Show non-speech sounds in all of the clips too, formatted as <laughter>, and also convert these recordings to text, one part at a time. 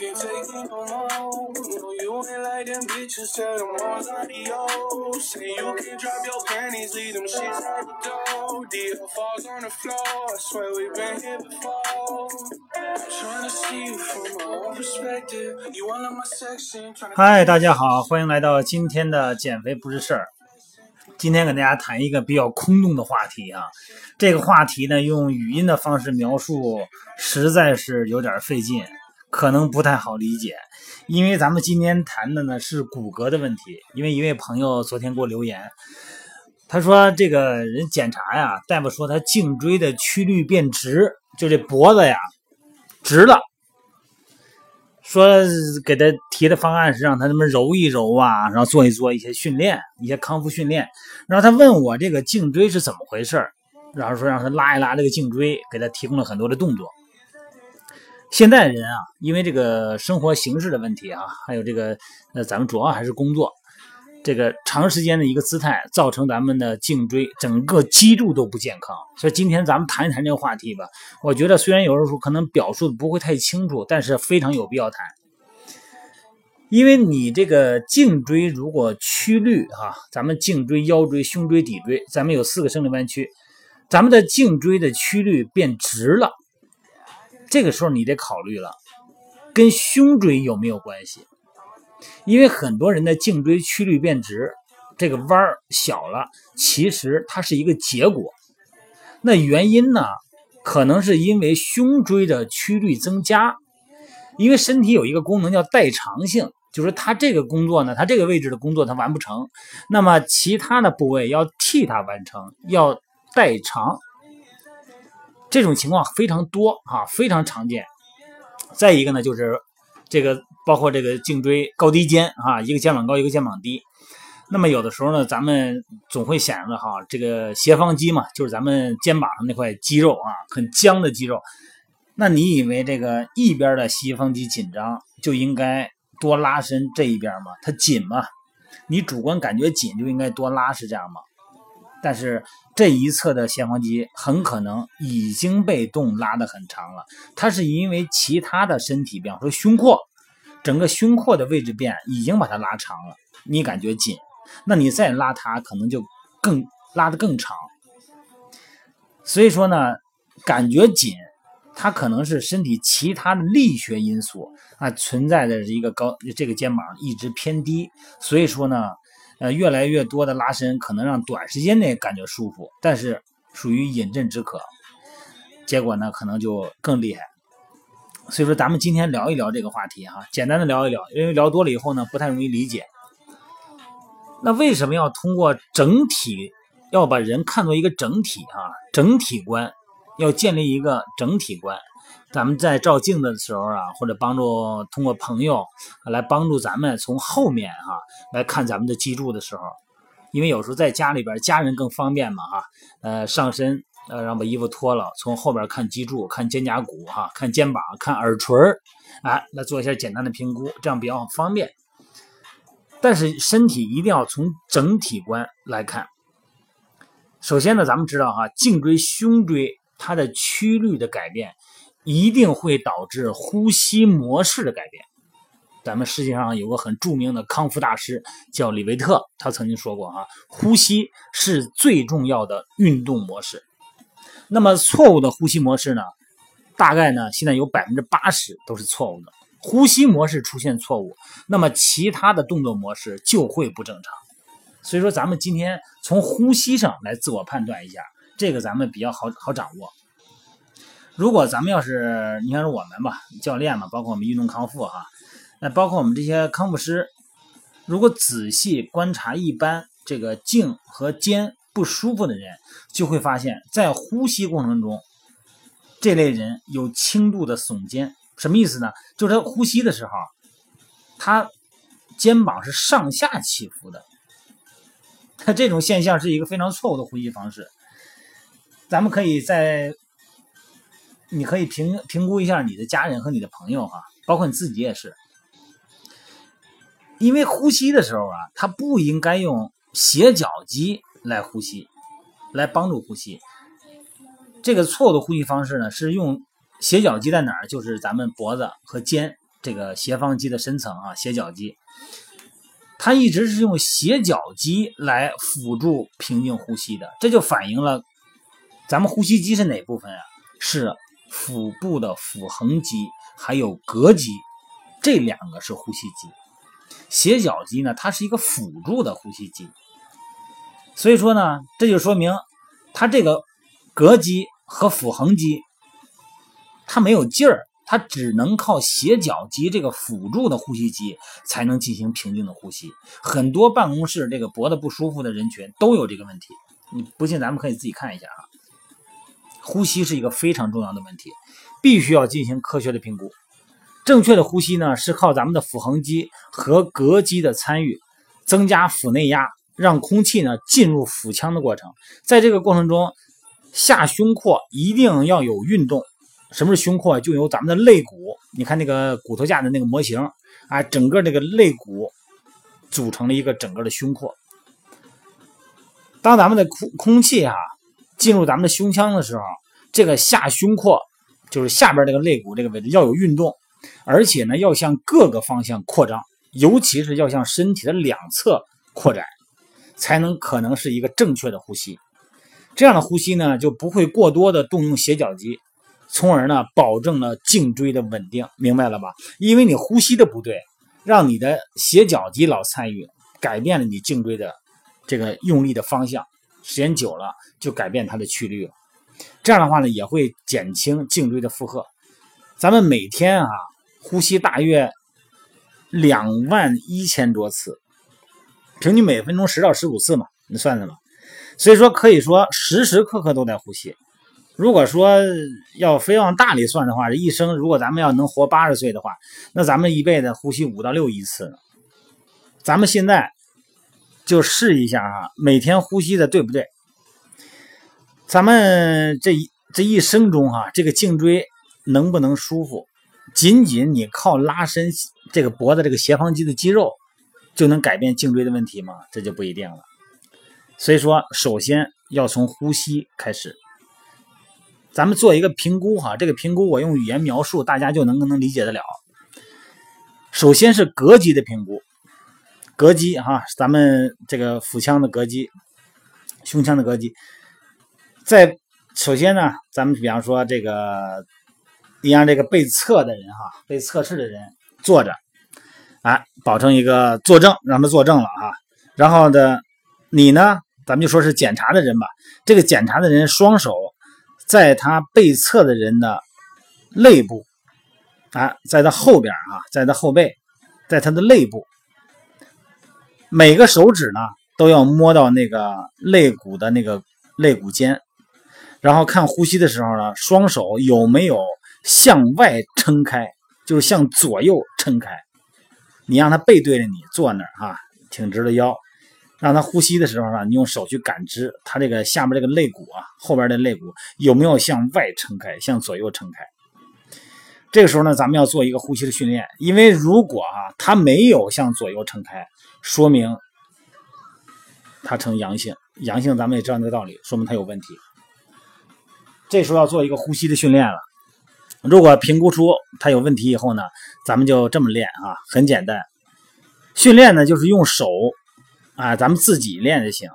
can't take it no more. No, you ain't like them bitches, tell them all adios. Say you can drop your panties, leave them shits at the door. Deal falls on the floor, I swear we've been here before. I'm trying to see you from my own perspective. You all in my section, trying to 嗨，大家好，欢迎来到今天的减肥不是事儿。今天跟大家谈一个比较空洞的话题啊，这个话题呢，用语音的方式描述实在是有点费劲，可能不太好理解。因为咱们今天谈的呢是骨骼的问题。因为一位朋友昨天给我留言，他说这个人检查呀，大夫说他颈椎的曲率变直，就这脖子呀直了。说给他提的方案是让他那么揉一揉啊，然后做一做一些训练，一些康复训练。然后他问我这个颈椎是怎么回事然后说让他拉一拉这个颈椎，给他提供了很多的动作。现代人啊，因为这个生活形式的问题啊，还有这个呃，咱们主要还是工作，这个长时间的一个姿态，造成咱们的颈椎整个脊柱都不健康。所以今天咱们谈一谈这个话题吧。我觉得虽然有的时候可能表述的不会太清楚，但是非常有必要谈。因为你这个颈椎如果曲率啊，咱们颈椎、腰椎、胸椎、骶椎，咱们有四个生理弯曲，咱们的颈椎的曲率变直了，这个时候你得考虑了，跟胸椎有没有关系？因为很多人的颈椎曲率变直，这个弯儿小了，其实它是一个结果。那原因呢，可能是因为胸椎的曲率增加，因为身体有一个功能叫代偿性。就是它这个工作呢，它这个位置的工作它完不成，那么其他的部位要替它完成，要代偿。这种情况非常多啊，非常常见。再一个呢，就是这个包括这个颈椎高低肩啊，一个肩膀高，一个肩膀低。那么有的时候呢，咱们总会想着哈，这个斜方肌嘛，就是咱们肩膀上那块肌肉啊，很僵的肌肉。那你以为这个一边的斜方肌紧张就应该？多拉伸这一边吗，它紧嘛，你主观感觉紧就应该多拉，是这样吗？但是这一侧的斜方肌很可能已经被动拉的很长了，它是因为其他的身体，比方说胸廓，整个胸廓的位置变，已经把它拉长了，你感觉紧，那你再拉它，可能就更拉的更长。所以说呢，感觉紧。它可能是身体其他的力学因素啊存在的一个高，这个肩膀一直偏低，所以说呢，呃，越来越多的拉伸可能让短时间内感觉舒服，但是属于饮鸩止渴，结果呢可能就更厉害。所以说咱们今天聊一聊这个话题哈，简单的聊一聊，因为聊多了以后呢不太容易理解。那为什么要通过整体，要把人看作一个整体啊，整体观？要建立一个整体观，咱们在照镜子的时候啊，或者帮助通过朋友来帮助咱们从后面哈来看咱们的脊柱的时候，因为有时候在家里边家人更方便嘛哈，呃上身呃让把衣服脱了，从后边看脊柱、看肩胛骨哈、看肩膀、看耳垂哎来做一下简单的评估，这样比较方便。但是身体一定要从整体观来看。首先呢，咱们知道哈，颈椎、胸椎。它的曲率的改变，一定会导致呼吸模式的改变。咱们世界上有个很著名的康复大师叫李维特，他曾经说过啊，呼吸是最重要的运动模式。那么错误的呼吸模式呢，大概呢现在有百分之八十都是错误的。呼吸模式出现错误，那么其他的动作模式就会不正常。所以说，咱们今天从呼吸上来自我判断一下。这个咱们比较好好掌握。如果咱们要是你看是我们吧，教练嘛，包括我们运动康复哈，那包括我们这些康复师，如果仔细观察一般这个颈和肩不舒服的人，就会发现，在呼吸过程中，这类人有轻度的耸肩。什么意思呢？就是他呼吸的时候，他肩膀是上下起伏的。他 <laughs> 这种现象是一个非常错误的呼吸方式。咱们可以在，你可以评评估一下你的家人和你的朋友哈，包括你自己也是，因为呼吸的时候啊，他不应该用斜角肌来呼吸，来帮助呼吸。这个错误的呼吸方式呢，是用斜角肌在哪儿？就是咱们脖子和肩这个斜方肌的深层啊，斜角肌，它一直是用斜角肌来辅助平静呼吸的，这就反映了咱们呼吸肌是哪部分啊？是腹部的腹横肌还有膈肌，这两个是呼吸肌。斜角肌呢，它是一个辅助的呼吸肌。所以说呢，这就说明它这个膈肌和腹横肌，它没有劲儿。它只能靠斜角肌这个辅助的呼吸肌才能进行平静的呼吸。很多办公室这个脖子不舒服的人群都有这个问题。你不信，咱们可以自己看一下啊。呼吸是一个非常重要的问题，必须要进行科学的评估。正确的呼吸呢，是靠咱们的腹横肌和膈肌的参与，增加腹内压，让空气呢进入腹腔的过程。在这个过程中，下胸廓一定要有运动。什么是胸廓？就由咱们的肋骨，你看那个骨头架的那个模型啊，整个这个肋骨组成了一个整个的胸廓。当咱们的空空气啊进入咱们的胸腔的时候，这个下胸廓就是下边这个肋骨这个位置要有运动，而且呢要向各个方向扩张，尤其是要向身体的两侧扩展，才能可能是一个正确的呼吸。这样的呼吸呢就不会过多的动用斜角肌。从而呢，保证了颈椎的稳定，明白了吧？因为你呼吸的不对，让你的斜角肌老参与，改变了你颈椎的这个用力的方向，时间久了就改变它的曲率了。这样的话呢，也会减轻颈椎的负荷。咱们每天啊，呼吸大约两万一千多次，平均每分钟十到十五次嘛，你算算吧。所以说，可以说时时刻刻都在呼吸。如果说要非往大里算的话，这一生如果咱们要能活八十岁的话，那咱们一辈子呼吸五到六亿次。咱们现在就试一下啊，每天呼吸的对不对？咱们这一这一生中哈，这个颈椎能不能舒服？仅仅你靠拉伸这个脖子这个斜方肌的肌肉就能改变颈椎的问题吗？这就不一定了。所以说，首先要从呼吸开始。咱们做一个评估哈，这个评估我用语言描述，大家就能能理解得了。首先是膈肌的评估，膈肌哈，咱们这个腹腔的膈肌，胸腔的膈肌，在首先呢，咱们比方说这个，你让这个被测的人哈，被测试的人坐着，啊，保证一个坐正，让他坐正了啊。然后呢，你呢，咱们就说是检查的人吧，这个检查的人双手。在他背侧的人的肋部啊，在他后边啊，在他后背，在他的肋部，每个手指呢都要摸到那个肋骨的那个肋骨尖，然后看呼吸的时候呢，双手有没有向外撑开，就是向左右撑开。你让他背对着你坐那儿啊，挺直了腰。让他呼吸的时候呢，你用手去感知他这个下面这个肋骨啊，后边的肋骨有没有向外撑开，向左右撑开。这个时候呢，咱们要做一个呼吸的训练，因为如果啊他没有向左右撑开，说明它呈阳性。阳性咱们也知道那个道理，说明它有问题。这时候要做一个呼吸的训练了。如果评估出它有问题以后呢，咱们就这么练啊，很简单。训练呢就是用手。啊，咱们自己练就行。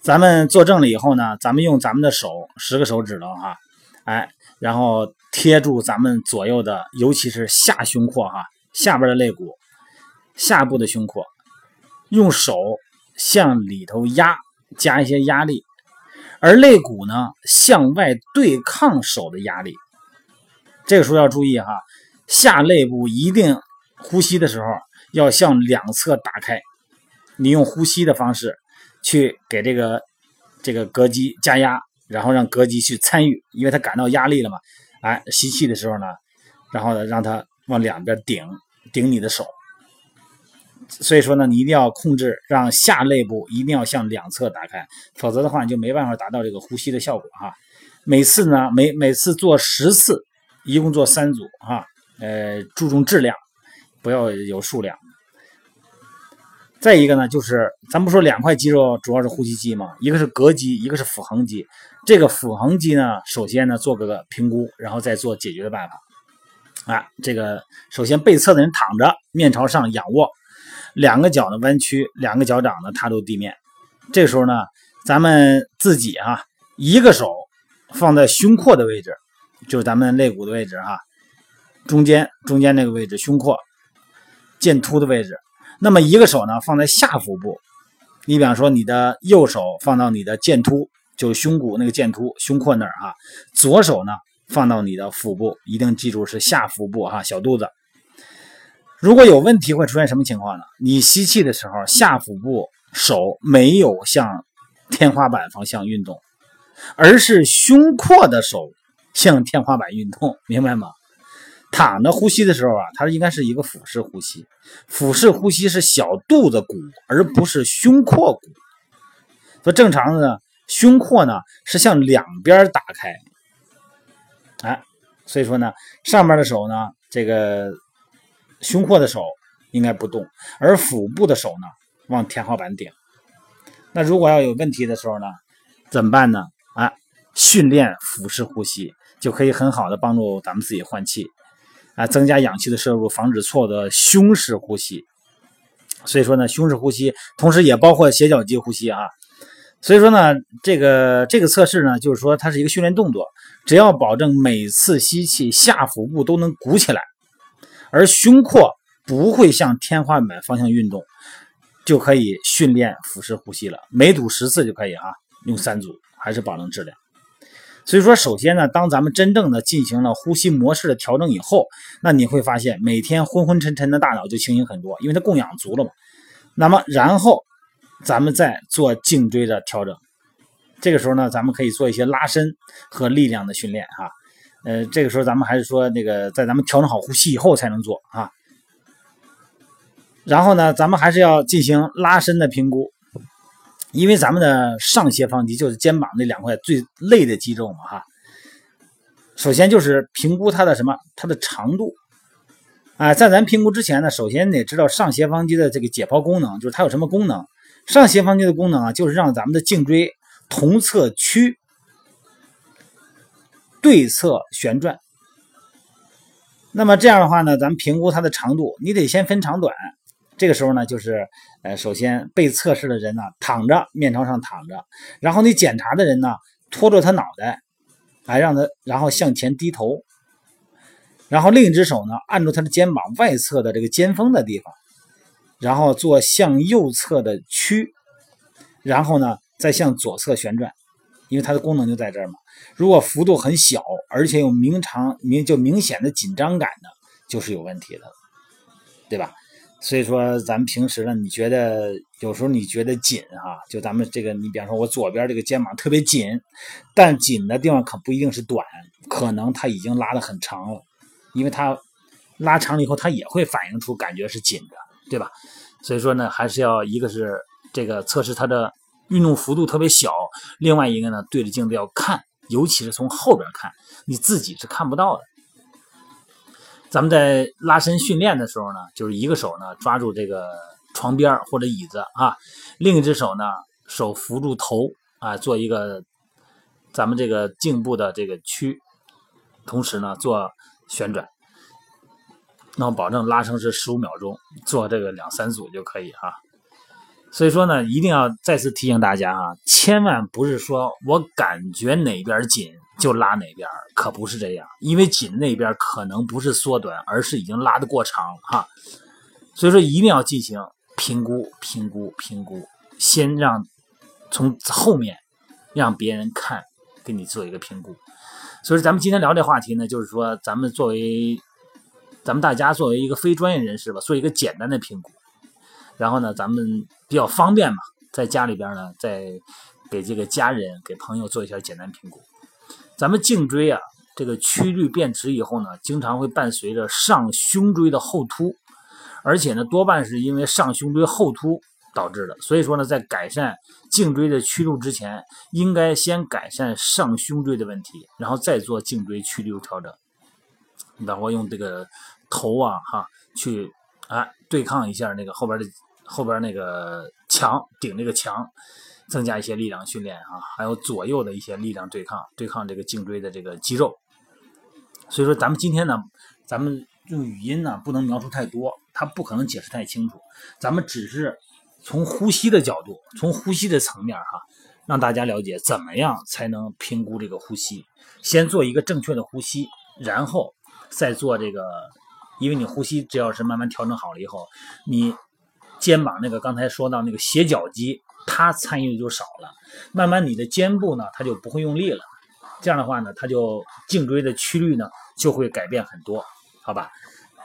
咱们坐正了以后呢，咱们用咱们的手十个手指头哈，哎，然后贴住咱们左右的，尤其是下胸廓哈，下边的肋骨，下部的胸廓，用手向里头压，加一些压力，而肋骨呢向外对抗手的压力。这个时候要注意哈，下肋部一定呼吸的时候要向两侧打开。你用呼吸的方式去给这个这个膈肌加压，然后让膈肌去参与，因为它感到压力了嘛。哎，吸气的时候呢，然后呢让它往两边顶顶你的手。所以说呢，你一定要控制，让下肋部一定要向两侧打开，否则的话你就没办法达到这个呼吸的效果哈。每次呢，每每次做十次，一共做三组哈。呃，注重质量，不要有数量。再一个呢，就是咱不说两块肌肉主要是呼吸肌嘛，一个是膈肌，一个是腹横肌。这个腹横肌呢，首先呢做个评估，然后再做解决的办法。啊，这个首先背侧的人躺着，面朝上仰卧，两个脚呢弯曲，两个脚掌呢踏入地面。这时候呢，咱们自己啊，一个手放在胸廓的位置，就是咱们肋骨的位置哈，中间中间那个位置，胸廓剑突的位置。那么一个手呢放在下腹部，你比方说你的右手放到你的剑突，就胸骨那个剑突胸廓那儿啊，左手呢放到你的腹部，一定记住是下腹部哈，小肚子。如果有问题会出现什么情况呢？你吸气的时候，下腹部手没有向天花板方向运动，而是胸廓的手向天花板运动，明白吗？躺着呼吸的时候啊，它应该是一个腹式呼吸。腹式呼吸是小肚子鼓，而不是胸廓鼓。所以正常的呢，胸廓呢是向两边打开。哎，所以说呢，上面的手呢，这个胸廓的手应该不动，而腹部的手呢往天花板顶。那如果要有问题的时候呢，怎么办呢？啊，训练腹式呼吸就可以很好的帮助咱们自己换气。啊，增加氧气的摄入，防止错误的胸式呼吸。所以说呢，胸式呼吸同时也包括斜角肌呼吸啊。所以说呢，这个这个测试呢，就是说它是一个训练动作，只要保证每次吸气下腹部都能鼓起来，而胸廓不会向天花板方向运动，就可以训练腹式呼吸了。每组十次就可以啊，用三组还是保证质量。所以说，首先呢，当咱们真正的进行了呼吸模式的调整以后，那你会发现每天昏昏沉沉的大脑就清醒很多，因为它供氧足了嘛。那么，然后咱们再做颈椎的调整，这个时候呢，咱们可以做一些拉伸和力量的训练哈。呃，这个时候咱们还是说那个在咱们调整好呼吸以后才能做啊。然后呢，咱们还是要进行拉伸的评估。因为咱们的上斜方肌就是肩膀那两块最累的肌肉嘛，哈。首先就是评估它的什么，它的长度。啊，在咱评估之前呢，首先得知道上斜方肌的这个解剖功能，就是它有什么功能。上斜方肌的功能啊，就是让咱们的颈椎同侧屈，对侧旋转。那么这样的话呢，咱们评估它的长度，你得先分长短。这个时候呢，就是呃，首先被测试的人呢躺着，面朝上躺着，然后你检查的人呢托着他脑袋，来让他然后向前低头，然后另一只手呢按住他的肩膀外侧的这个肩峰的地方，然后做向右侧的屈，然后呢再向左侧旋转，因为它的功能就在这儿嘛。如果幅度很小，而且有明长明就明显的紧张感的，就是有问题的，对吧？所以说，咱们平时呢，你觉得有时候你觉得紧啊，就咱们这个，你比方说，我左边这个肩膀特别紧，但紧的地方可不一定是短，可能它已经拉的很长了，因为它拉长了以后，它也会反映出感觉是紧的，对吧？所以说呢，还是要一个是这个测试它的运动幅度特别小，另外一个呢，对着镜子要看，尤其是从后边看，你自己是看不到的。咱们在拉伸训练的时候呢，就是一个手呢抓住这个床边或者椅子啊，另一只手呢手扶住头啊，做一个咱们这个颈部的这个屈，同时呢做旋转，那么保证拉伸是十五秒钟，做这个两三组就可以哈。所以说呢，一定要再次提醒大家啊，千万不是说我感觉哪边紧。就拉哪边可不是这样，因为紧那边可能不是缩短，而是已经拉得过长了哈。所以说一定要进行评估、评估、评估，先让从后面让别人看，给你做一个评估。所以咱们今天聊这话题呢，就是说咱们作为咱们大家作为一个非专业人士吧，做一个简单的评估，然后呢，咱们比较方便嘛，在家里边呢，再给这个家人、给朋友做一下简单评估。咱们颈椎啊，这个曲率变直以后呢，经常会伴随着上胸椎的后凸，而且呢，多半是因为上胸椎后凸导致的。所以说呢，在改善颈椎的曲度之前，应该先改善上胸椎的问题，然后再做颈椎曲率调整。你等会用这个头啊，哈，去啊对抗一下那个后边的后边那个墙顶那个墙。增加一些力量训练啊，还有左右的一些力量对抗，对抗这个颈椎的这个肌肉。所以说，咱们今天呢，咱们用语音呢不能描述太多，它不可能解释太清楚。咱们只是从呼吸的角度，从呼吸的层面哈，让大家了解怎么样才能评估这个呼吸。先做一个正确的呼吸，然后再做这个，因为你呼吸只要是慢慢调整好了以后，你肩膀那个刚才说到那个斜角肌，它参与的就少了，慢慢你的肩部呢，它就不会用力了。这样的话呢，它就颈椎的曲率呢就会改变很多，好吧？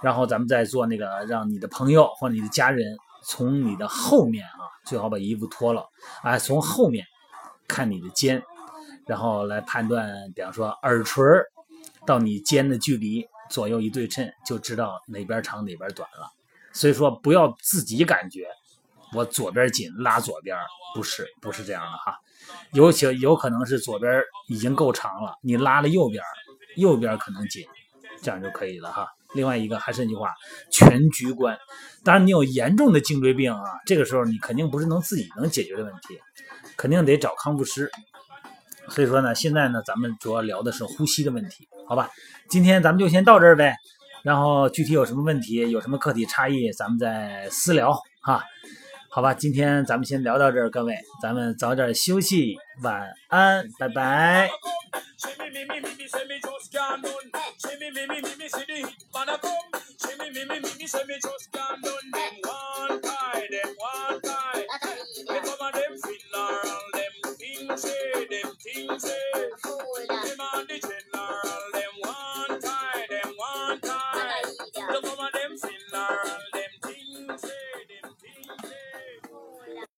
然后咱们再做那个，让你的朋友或者你的家人从你的后面啊，最好把衣服脱了，哎，从后面看你的肩，然后来判断，比方说耳垂到你肩的距离左右一对称，就知道哪边长哪边短了。所以说，不要自己感觉我左边紧拉左边，不是不是这样的哈。有些有可能是左边已经够长了，你拉了右边，右边可能紧，这样就可以了哈。另外一个还是那句话，全局观。当然，你有严重的颈椎病啊，这个时候你肯定不是能自己能解决的问题，肯定得找康复师。所以说呢，现在呢，咱们主要聊的是呼吸的问题，好吧？今天咱们就先到这儿呗。然后具体有什么问题，有什么课题差异，咱们再私聊哈。好吧，今天咱们先聊到这儿，各位，咱们早点休息，晚安，拜拜。